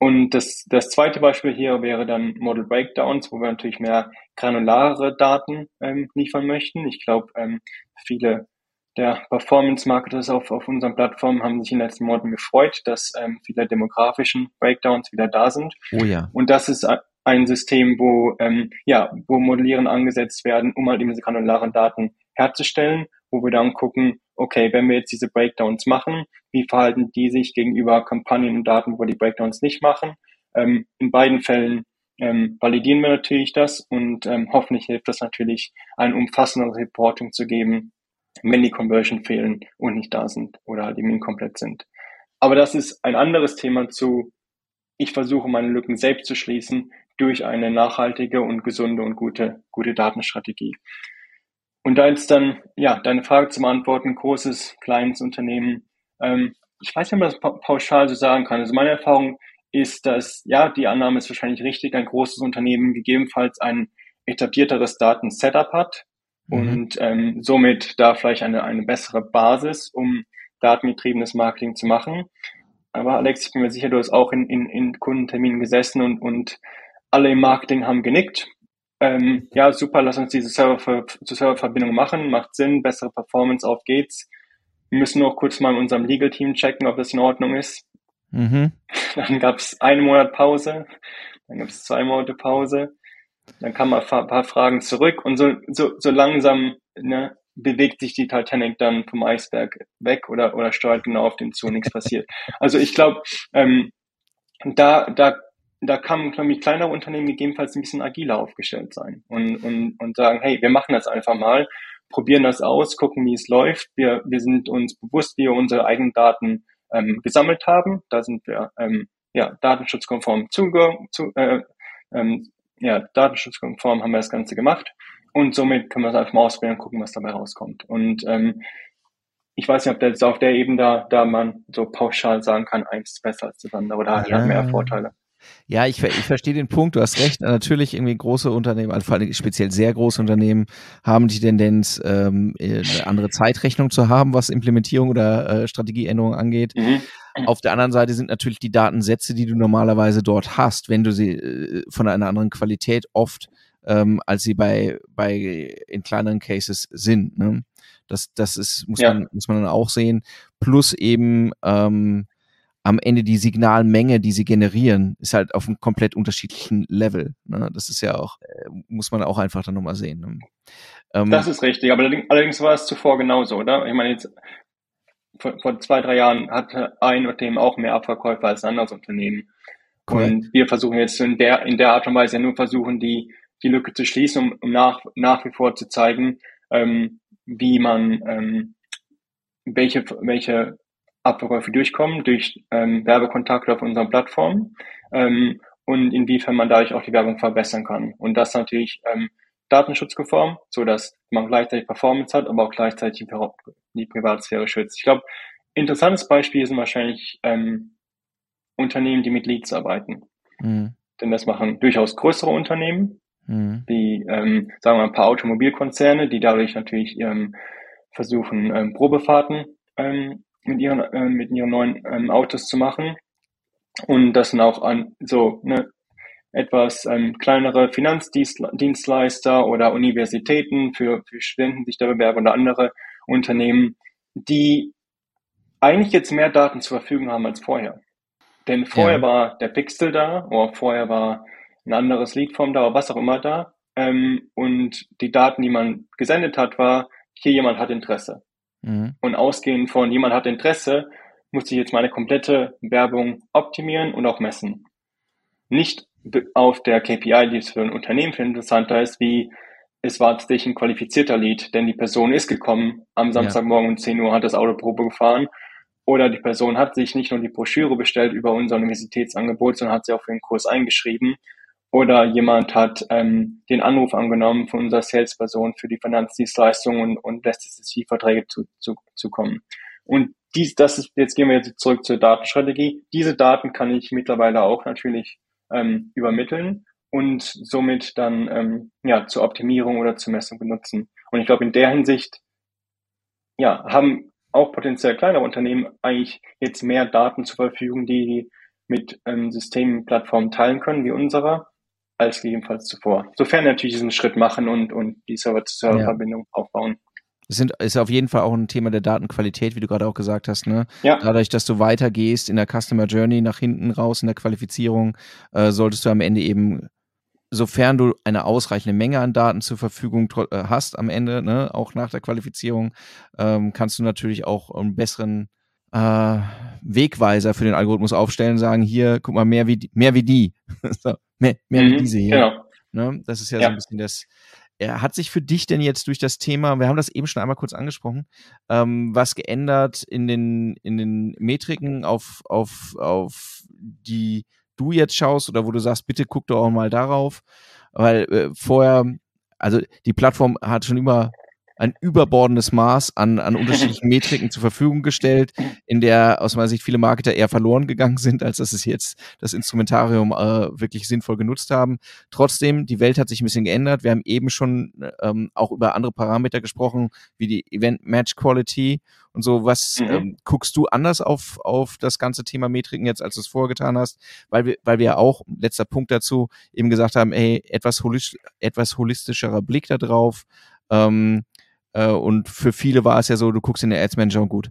Und das, das zweite Beispiel hier wäre dann Model Breakdowns, wo wir natürlich mehr granularere Daten ähm, liefern möchten. Ich glaube, ähm, viele der Performance-Marketers auf, auf unseren Plattformen haben sich in den letzten Monaten gefreut, dass ähm, viele demografischen Breakdowns wieder da sind. Oh ja. Und das ist ein System, wo, ähm, ja, wo Modellieren angesetzt werden, um halt diese granularen Daten herzustellen, wo wir dann gucken, okay, wenn wir jetzt diese Breakdowns machen, wie verhalten die sich gegenüber Kampagnen und Daten, wo die Breakdowns nicht machen? Ähm, in beiden Fällen ähm, validieren wir natürlich das und ähm, hoffentlich hilft das natürlich, ein umfassendes Reporting zu geben, wenn die Conversion fehlen und nicht da sind oder halt eben inkomplett sind. Aber das ist ein anderes Thema zu, ich versuche meine Lücken selbst zu schließen durch eine nachhaltige und gesunde und gute, gute Datenstrategie. Und da jetzt dann, ja, deine Frage zu beantworten, großes, kleines Unternehmen. Ähm, ich weiß nicht, ob man das pauschal so sagen kann. Also meine Erfahrung ist, dass, ja, die Annahme ist wahrscheinlich richtig, ein großes Unternehmen gegebenenfalls ein etablierteres Datensetup hat. Und ähm, somit da vielleicht eine, eine bessere Basis, um datengetriebenes Marketing zu machen. Aber Alex, ich bin mir sicher, du hast auch in, in, in Kundenterminen gesessen und, und alle im Marketing haben genickt. Ähm, ja, super, lass uns diese Server zu Serververbindung machen, macht Sinn, bessere Performance, auf geht's. Wir müssen noch kurz mal in unserem Legal Team checken, ob das in Ordnung ist. Mhm. Dann gab es einen Monat Pause, dann gab es zwei Monate Pause. Dann kam man ein paar Fragen zurück und so, so, so langsam ne, bewegt sich die Titanic dann vom Eisberg weg oder, oder steuert genau auf den zu, nichts passiert. Also ich glaube, ähm, da, da, da kann, glaube ich, kleinere Unternehmen gegebenenfalls ein bisschen agiler aufgestellt sein und, und, und sagen, hey, wir machen das einfach mal, probieren das aus, gucken, wie es läuft. Wir, wir sind uns bewusst, wie wir unsere eigenen Daten ähm, gesammelt haben. Da sind wir ähm, ja, datenschutzkonform zuge zu, äh, ähm, ja, datenschutzkonform haben wir das Ganze gemacht und somit können wir es einfach mal ausprobieren und gucken, was dabei rauskommt. Und ähm, ich weiß nicht, ob das auf der Ebene da, da man so pauschal sagen kann, eins ist besser als das andere oder ja. hat mehr Vorteile. Ja, ich, ich verstehe den Punkt, du hast recht. Natürlich irgendwie große Unternehmen, also vor allem speziell sehr große Unternehmen, haben die Tendenz, ähm, eine andere Zeitrechnung zu haben, was Implementierung oder äh, Strategieänderung angeht. Mhm. Auf der anderen Seite sind natürlich die Datensätze, die du normalerweise dort hast, wenn du sie äh, von einer anderen Qualität oft ähm, als sie bei, bei in kleineren Cases sind. Ne? Das, das ist, muss, ja. man, muss man dann auch sehen. Plus eben ähm, am Ende die Signalmenge, die sie generieren, ist halt auf einem komplett unterschiedlichen Level. Ne? Das ist ja auch, äh, muss man auch einfach dann nochmal sehen. Ne? Ähm, das ist richtig, aber allerdings war es zuvor genauso, oder? Ich meine, jetzt vor, vor zwei, drei Jahren hatte ein Unternehmen auch mehr Abverkäufe als ein anderes Unternehmen. Correct. Und wir versuchen jetzt in der, in der Art und Weise nur versuchen, die, die Lücke zu schließen, um, um nach, nach wie vor zu zeigen, ähm, wie man, ähm, welche, welche Abverkäufe durchkommen durch ähm, Werbekontakte auf unseren Plattformen ähm, und inwiefern man dadurch auch die Werbung verbessern kann. Und das natürlich ähm, datenschutzkonform, so dass man gleichzeitig Performance hat, aber auch gleichzeitig die Privatsphäre schützt. Ich glaube, interessantes Beispiel sind wahrscheinlich ähm, Unternehmen, die mit Leads arbeiten. Mhm. Denn das machen durchaus größere Unternehmen, mhm. wie, ähm, sagen wir ein paar Automobilkonzerne, die dadurch natürlich ähm, versuchen, ähm, Probefahrten ähm, mit, ihren, äh, mit ihren neuen ähm, Autos zu machen. Und das sind auch an so ne, etwas ähm, kleinere Finanzdienstleister oder Universitäten für, für Studenten sich da bewerben oder andere Unternehmen, die eigentlich jetzt mehr Daten zur Verfügung haben als vorher. Denn vorher ja. war der Pixel da oder vorher war ein anderes Leadform da oder was auch immer da. Ähm, und die Daten, die man gesendet hat, war, hier jemand hat Interesse. Mhm. Und ausgehend von jemand hat Interesse, muss ich jetzt meine komplette Werbung optimieren und auch messen. Nicht auf der KPI, die es für ein Unternehmen viel interessanter ist, wie es war tatsächlich ein qualifizierter Lead, denn die Person ist gekommen am Samstagmorgen um 10 Uhr, hat das Auto Probe gefahren oder die Person hat sich nicht nur die Broschüre bestellt über unser Universitätsangebot, sondern hat sie auch für den Kurs eingeschrieben oder jemand hat ähm, den Anruf angenommen von unserer Salesperson für die Finanzdienstleistung und, und lässt es die Verträge zu, zu, zu kommen. Und dies, das ist, jetzt gehen wir jetzt zurück zur Datenstrategie. Diese Daten kann ich mittlerweile auch natürlich ähm, übermitteln und somit dann ähm, ja zur Optimierung oder zur Messung benutzen. Und ich glaube, in der Hinsicht ja, haben auch potenziell kleinere Unternehmen eigentlich jetzt mehr Daten zur Verfügung, die mit ähm, Systemplattformen teilen können, wie unserer, als gegebenenfalls zuvor. Sofern natürlich diesen Schritt machen und, und die Server-zu-Server-Verbindung ja. aufbauen. Es sind, ist auf jeden Fall auch ein Thema der Datenqualität, wie du gerade auch gesagt hast. Ne? Ja. Dadurch, dass du weitergehst in der Customer Journey nach hinten raus, in der Qualifizierung, äh, solltest du am Ende eben, sofern du eine ausreichende Menge an Daten zur Verfügung äh, hast am Ende, ne, auch nach der Qualifizierung, ähm, kannst du natürlich auch einen besseren äh, Wegweiser für den Algorithmus aufstellen, sagen, hier, guck mal, mehr wie, mehr wie die. so, mehr mehr mhm, wie diese hier. Genau. Ne? Das ist ja, ja, so ein bisschen das. Er hat sich für dich denn jetzt durch das Thema, wir haben das eben schon einmal kurz angesprochen, ähm, was geändert in den, in den Metriken auf, auf, auf die du jetzt schaust oder wo du sagst, bitte guck doch auch mal darauf, weil äh, vorher, also die Plattform hat schon immer ein überbordendes Maß an, an unterschiedlichen Metriken zur Verfügung gestellt, in der aus meiner Sicht viele Marketer eher verloren gegangen sind, als dass es jetzt das Instrumentarium äh, wirklich sinnvoll genutzt haben. Trotzdem, die Welt hat sich ein bisschen geändert. Wir haben eben schon ähm, auch über andere Parameter gesprochen, wie die Event Match Quality und so. Was mhm. ähm, guckst du anders auf, auf das ganze Thema Metriken jetzt, als du es vorgetan hast? Weil wir, weil wir ja auch, letzter Punkt dazu, eben gesagt haben, ey, etwas, holistisch, etwas holistischerer Blick da drauf. Ähm, äh, und für viele war es ja so, du guckst in der Ads Manager und gut.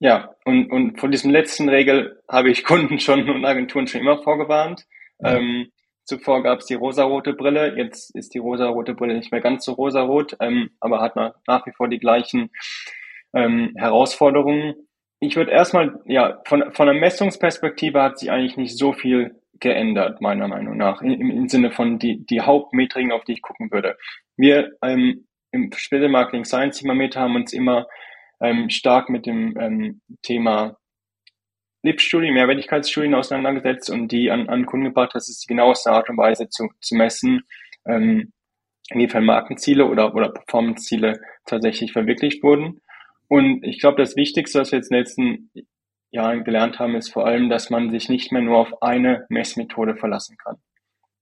Ja, und, und von diesem letzten Regel habe ich Kunden schon und Agenturen schon immer vorgewarnt. Ja. Ähm, zuvor gab es die rosarote Brille, jetzt ist die rosarote Brille nicht mehr ganz so rosarot, ähm, aber hat nach, nach wie vor die gleichen ähm, Herausforderungen. Ich würde erstmal, ja, von, von der Messungsperspektive hat sich eigentlich nicht so viel geändert, meiner Meinung nach, im, im Sinne von die, die Hauptmetriken, auf die ich gucken würde. Wir ähm, im Später Marketing Science Thermometer haben uns immer ähm, stark mit dem ähm, Thema LIP-Studien, Mehrwertigkeitsstudien auseinandergesetzt und die an, an Kunden gebracht. Das ist die genaueste Art und Weise zu, zu messen, ähm, inwiefern Markenziele oder, oder Performance-Ziele tatsächlich verwirklicht wurden. Und ich glaube, das Wichtigste, was wir jetzt in den letzten Jahren gelernt haben, ist vor allem, dass man sich nicht mehr nur auf eine Messmethode verlassen kann.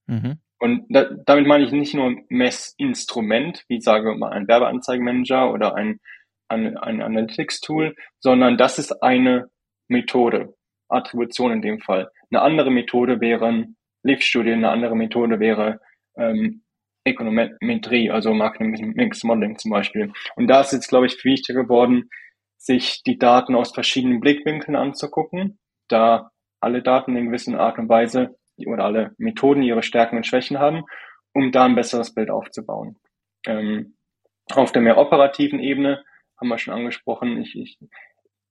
Mhm. Und da, damit meine ich nicht nur Messinstrument, wie sage mal ein Werbeanzeigenmanager oder ein, ein, ein Analytics-Tool, sondern das ist eine Methode, Attribution in dem Fall. Eine andere Methode wären Live-Studien, eine andere Methode wäre ähm, Ökonometrie, also Marketing Mix Modeling zum Beispiel. Und da ist jetzt, glaube ich, wichtiger geworden, sich die Daten aus verschiedenen Blickwinkeln anzugucken, da alle Daten in gewisser Art und Weise oder alle Methoden ihre Stärken und Schwächen haben, um da ein besseres Bild aufzubauen. Ähm, auf der mehr operativen Ebene haben wir schon angesprochen, ich, ich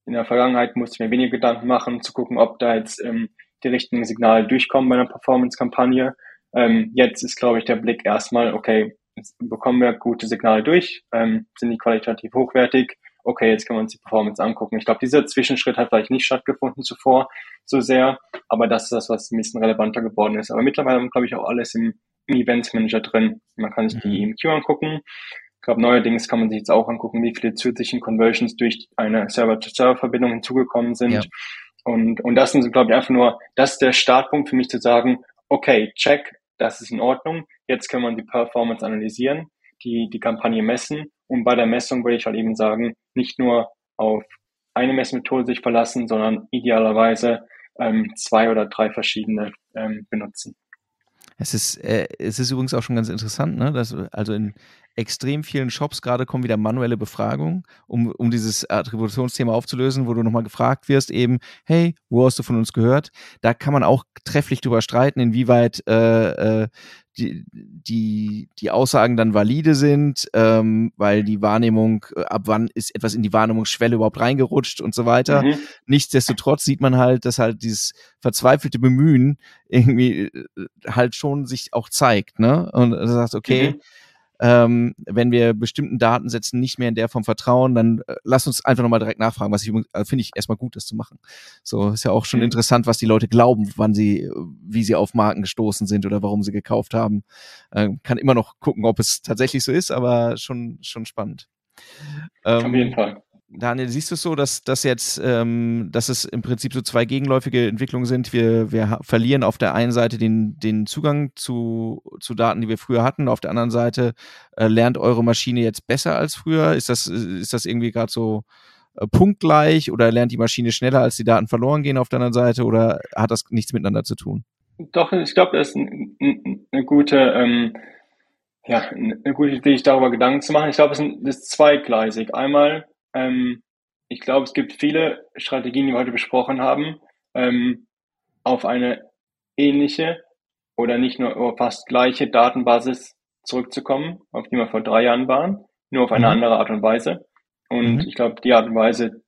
in der Vergangenheit musste ich mir weniger Gedanken machen, zu gucken, ob da jetzt ähm, die richtigen Signale durchkommen bei einer Performance-Kampagne. Ähm, jetzt ist, glaube ich, der Blick erstmal, okay, jetzt bekommen wir gute Signale durch, ähm, sind die qualitativ hochwertig, okay, jetzt können wir uns die Performance angucken. Ich glaube, dieser Zwischenschritt hat vielleicht nicht stattgefunden zuvor so sehr, aber das ist das, was ein bisschen relevanter geworden ist. Aber mittlerweile haben glaube ich, auch alles im, im Events Manager drin. Man kann sich die EMQ angucken. Ich glaube, neuerdings kann man sich jetzt auch angucken, wie viele zusätzlichen Conversions durch eine Server-to-Server-Verbindung hinzugekommen sind. Ja. Und, und das sind, glaube ich, einfach nur, das ist der Startpunkt für mich zu sagen, okay, check, das ist in Ordnung. Jetzt kann man die Performance analysieren, die, die Kampagne messen und bei der Messung würde ich halt eben sagen, nicht nur auf eine Messmethode sich verlassen, sondern idealerweise ähm, zwei oder drei verschiedene ähm, benutzen. Es ist, äh, es ist übrigens auch schon ganz interessant, ne? dass also in extrem vielen Shops gerade kommen wieder manuelle Befragungen, um, um dieses Attributionsthema aufzulösen, wo du nochmal gefragt wirst, eben, hey, wo hast du von uns gehört? Da kann man auch trefflich drüber streiten, inwieweit äh, äh, die, die, die Aussagen dann valide sind, ähm, weil die Wahrnehmung, äh, ab wann ist etwas in die Wahrnehmungsschwelle überhaupt reingerutscht und so weiter. Mhm. Nichtsdestotrotz sieht man halt, dass halt dieses verzweifelte Bemühen irgendwie äh, halt schon sich auch zeigt, ne? Und du sagst, okay, mhm ähm, wenn wir bestimmten Datensätzen nicht mehr in der Form vertrauen, dann äh, lass uns einfach nochmal direkt nachfragen, was ich äh, finde ich erstmal gut, das zu machen. So ist ja auch schon mhm. interessant, was die Leute glauben, wann sie, wie sie auf Marken gestoßen sind oder warum sie gekauft haben. Äh, kann immer noch gucken, ob es tatsächlich so ist, aber schon, schon spannend. Ähm, auf jeden Fall. Daniel, siehst du es so, dass, dass jetzt, ähm, dass es im Prinzip so zwei gegenläufige Entwicklungen sind? Wir, wir verlieren auf der einen Seite den, den Zugang zu, zu Daten, die wir früher hatten. Auf der anderen Seite äh, lernt eure Maschine jetzt besser als früher. Ist das, ist das irgendwie gerade so äh, punktgleich oder lernt die Maschine schneller, als die Daten verloren gehen auf der anderen Seite oder hat das nichts miteinander zu tun? Doch, ich glaube, das ist ein, ein, eine gute, ähm, ja, eine gute Idee, sich darüber Gedanken zu machen. Ich glaube, es ist zweigleisig. Einmal ähm, ich glaube, es gibt viele Strategien, die wir heute besprochen haben, ähm, auf eine ähnliche oder nicht nur fast gleiche Datenbasis zurückzukommen, auf die wir vor drei Jahren waren, nur auf eine mhm. andere Art und Weise. Und mhm. ich glaube, die Art und Weise,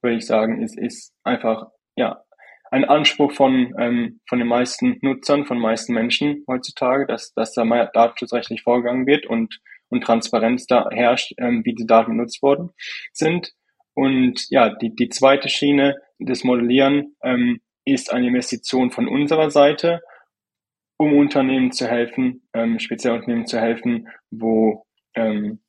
würde ich sagen, ist, ist einfach ja ein Anspruch von, ähm, von den meisten Nutzern, von den meisten Menschen heutzutage, dass, dass da mal datenschutzrechtlich vorgegangen wird und und Transparenz da herrscht, ähm, wie die Daten genutzt worden sind. Und ja, die, die zweite Schiene des Modellieren ähm, ist eine Investition von unserer Seite, um Unternehmen zu helfen, ähm, speziell Unternehmen zu helfen, wo ähm,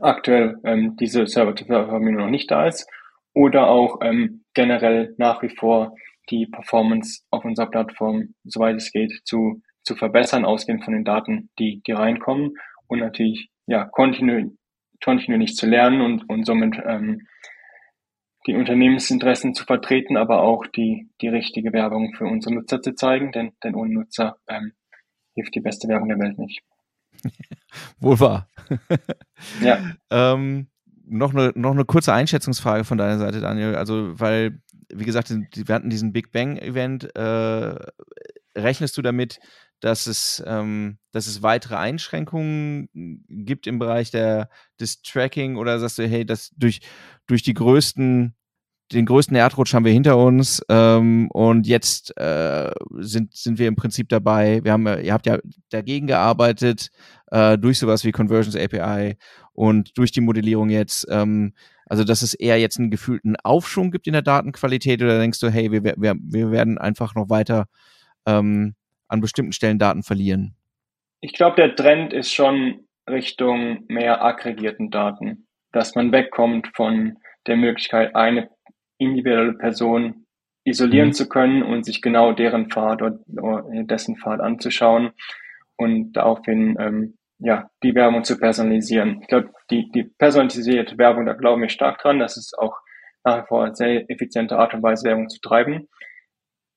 aktuell ähm, diese Server-to-Verbindung noch nicht da ist oder auch ähm, generell nach wie vor die Performance auf unserer Plattform, soweit es geht, zu, zu verbessern, ausgehend von den Daten, die, die reinkommen und natürlich ja, kontinu kontinuierlich zu lernen und, und somit ähm, die Unternehmensinteressen zu vertreten, aber auch die, die richtige Werbung für unsere Nutzer zu zeigen, denn, denn ohne Nutzer ähm, hilft die beste Werbung der Welt nicht. Wohl wahr. ja. ähm, noch eine, noch eine kurze Einschätzungsfrage von deiner Seite, Daniel. Also, weil, wie gesagt, wir hatten diesen Big Bang Event. Äh, rechnest du damit, dass es, ähm, dass es weitere Einschränkungen gibt im Bereich der, des Tracking oder sagst du, hey, das durch, durch die größten, den größten Erdrutsch haben wir hinter uns ähm, und jetzt äh, sind, sind wir im Prinzip dabei. Wir haben, ihr habt ja dagegen gearbeitet äh, durch sowas wie Conversions API und durch die Modellierung jetzt. Ähm, also, dass es eher jetzt einen gefühlten Aufschwung gibt in der Datenqualität oder denkst du, hey, wir, wir, wir werden einfach noch weiter ähm, an bestimmten Stellen Daten verlieren? Ich glaube, der Trend ist schon Richtung mehr aggregierten Daten, dass man wegkommt von der Möglichkeit, eine individuelle Person isolieren mhm. zu können und sich genau deren Pfad oder, dessen Pfad anzuschauen und daraufhin ähm, ja, die Werbung zu personalisieren. Ich glaube, die, die personalisierte Werbung, da glauben wir stark dran, dass es auch nach wie vor sehr effiziente Art und Weise Werbung zu treiben.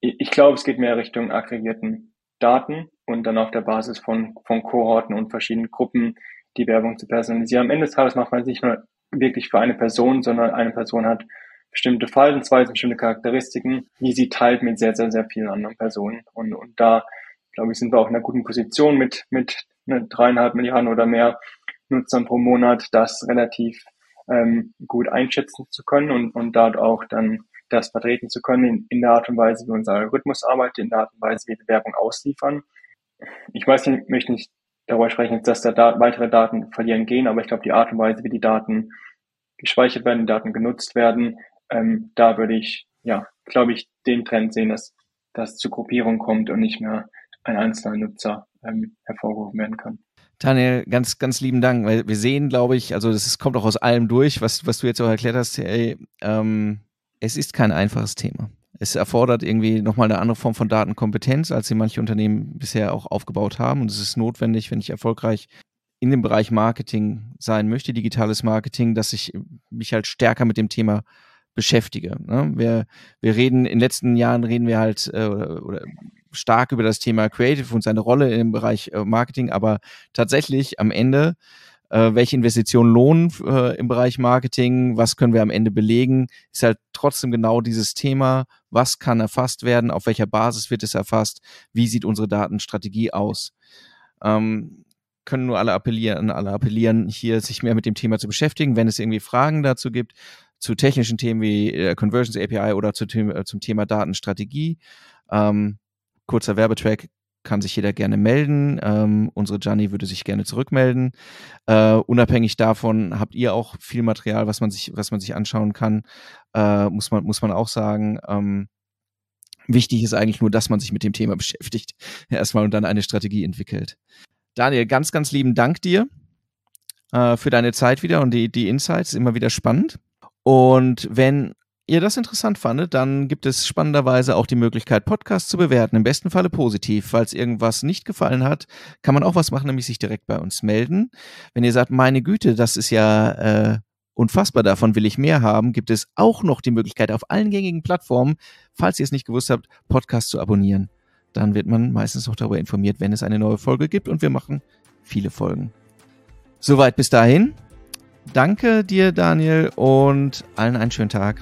Ich, ich glaube, es geht mehr Richtung aggregierten Daten und dann auf der Basis von, von Kohorten und verschiedenen Gruppen die Werbung zu personalisieren. Am Ende des Tages macht man es nicht nur wirklich für eine Person, sondern eine Person hat bestimmte Verhaltensweisen, bestimmte Charakteristiken, die sie teilt mit sehr, sehr, sehr vielen anderen Personen. Und, und da, glaube ich, sind wir auch in einer guten Position mit, mit ne, dreieinhalb Milliarden oder mehr Nutzern pro Monat, das relativ ähm, gut einschätzen zu können und, und dort auch dann das vertreten zu können in, in der Art und Weise, wie unser Algorithmus arbeitet, in der Art und Weise, wie wir Werbung ausliefern. Ich weiß nicht, möchte nicht darüber sprechen, dass da weitere Daten verlieren gehen, aber ich glaube, die Art und Weise, wie die Daten gespeichert werden, die Daten genutzt werden, ähm, da würde ich, ja, glaube ich, den Trend sehen, dass das zu Gruppierung kommt und nicht mehr ein einzelner Nutzer ähm, hervorgehoben werden kann. Daniel, ganz, ganz lieben Dank, weil wir sehen, glaube ich, also das kommt auch aus allem durch, was, was du jetzt auch erklärt hast, ey, ähm, es ist kein einfaches Thema. Es erfordert irgendwie nochmal eine andere Form von Datenkompetenz, als sie manche Unternehmen bisher auch aufgebaut haben. Und es ist notwendig, wenn ich erfolgreich in dem Bereich Marketing sein möchte, digitales Marketing, dass ich mich halt stärker mit dem Thema beschäftige. Ne? Wir, wir reden, in den letzten Jahren reden wir halt äh, oder, oder stark über das Thema Creative und seine Rolle im Bereich äh, Marketing, aber tatsächlich am Ende, äh, welche Investitionen lohnen äh, im Bereich Marketing, was können wir am Ende belegen, ist halt trotzdem genau dieses Thema, was kann erfasst werden, auf welcher Basis wird es erfasst, wie sieht unsere Datenstrategie aus. Ähm, können nur alle appellieren, alle appellieren, hier sich mehr mit dem Thema zu beschäftigen. Wenn es irgendwie Fragen dazu gibt, zu technischen Themen wie äh, Conversions API oder zu, zum Thema Datenstrategie, ähm, kurzer Werbetrack, kann sich jeder gerne melden. Ähm, unsere Gianni würde sich gerne zurückmelden. Äh, unabhängig davon habt ihr auch viel Material, was man sich, was man sich anschauen kann. Äh, muss man, muss man auch sagen. Ähm, wichtig ist eigentlich nur, dass man sich mit dem Thema beschäftigt, erstmal und dann eine Strategie entwickelt. Daniel, ganz, ganz lieben Dank dir äh, für deine Zeit wieder und die, die Insights. Immer wieder spannend. Und wenn ihr das interessant fandet, dann gibt es spannenderweise auch die Möglichkeit, Podcasts zu bewerten. Im besten Falle positiv. Falls irgendwas nicht gefallen hat, kann man auch was machen, nämlich sich direkt bei uns melden. Wenn ihr sagt, meine Güte, das ist ja äh, unfassbar, davon will ich mehr haben, gibt es auch noch die Möglichkeit, auf allen gängigen Plattformen, falls ihr es nicht gewusst habt, Podcasts zu abonnieren. Dann wird man meistens auch darüber informiert, wenn es eine neue Folge gibt und wir machen viele Folgen. Soweit bis dahin. Danke dir, Daniel, und allen einen schönen Tag.